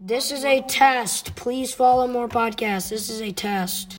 This is a test. Please follow more podcasts. This is a test.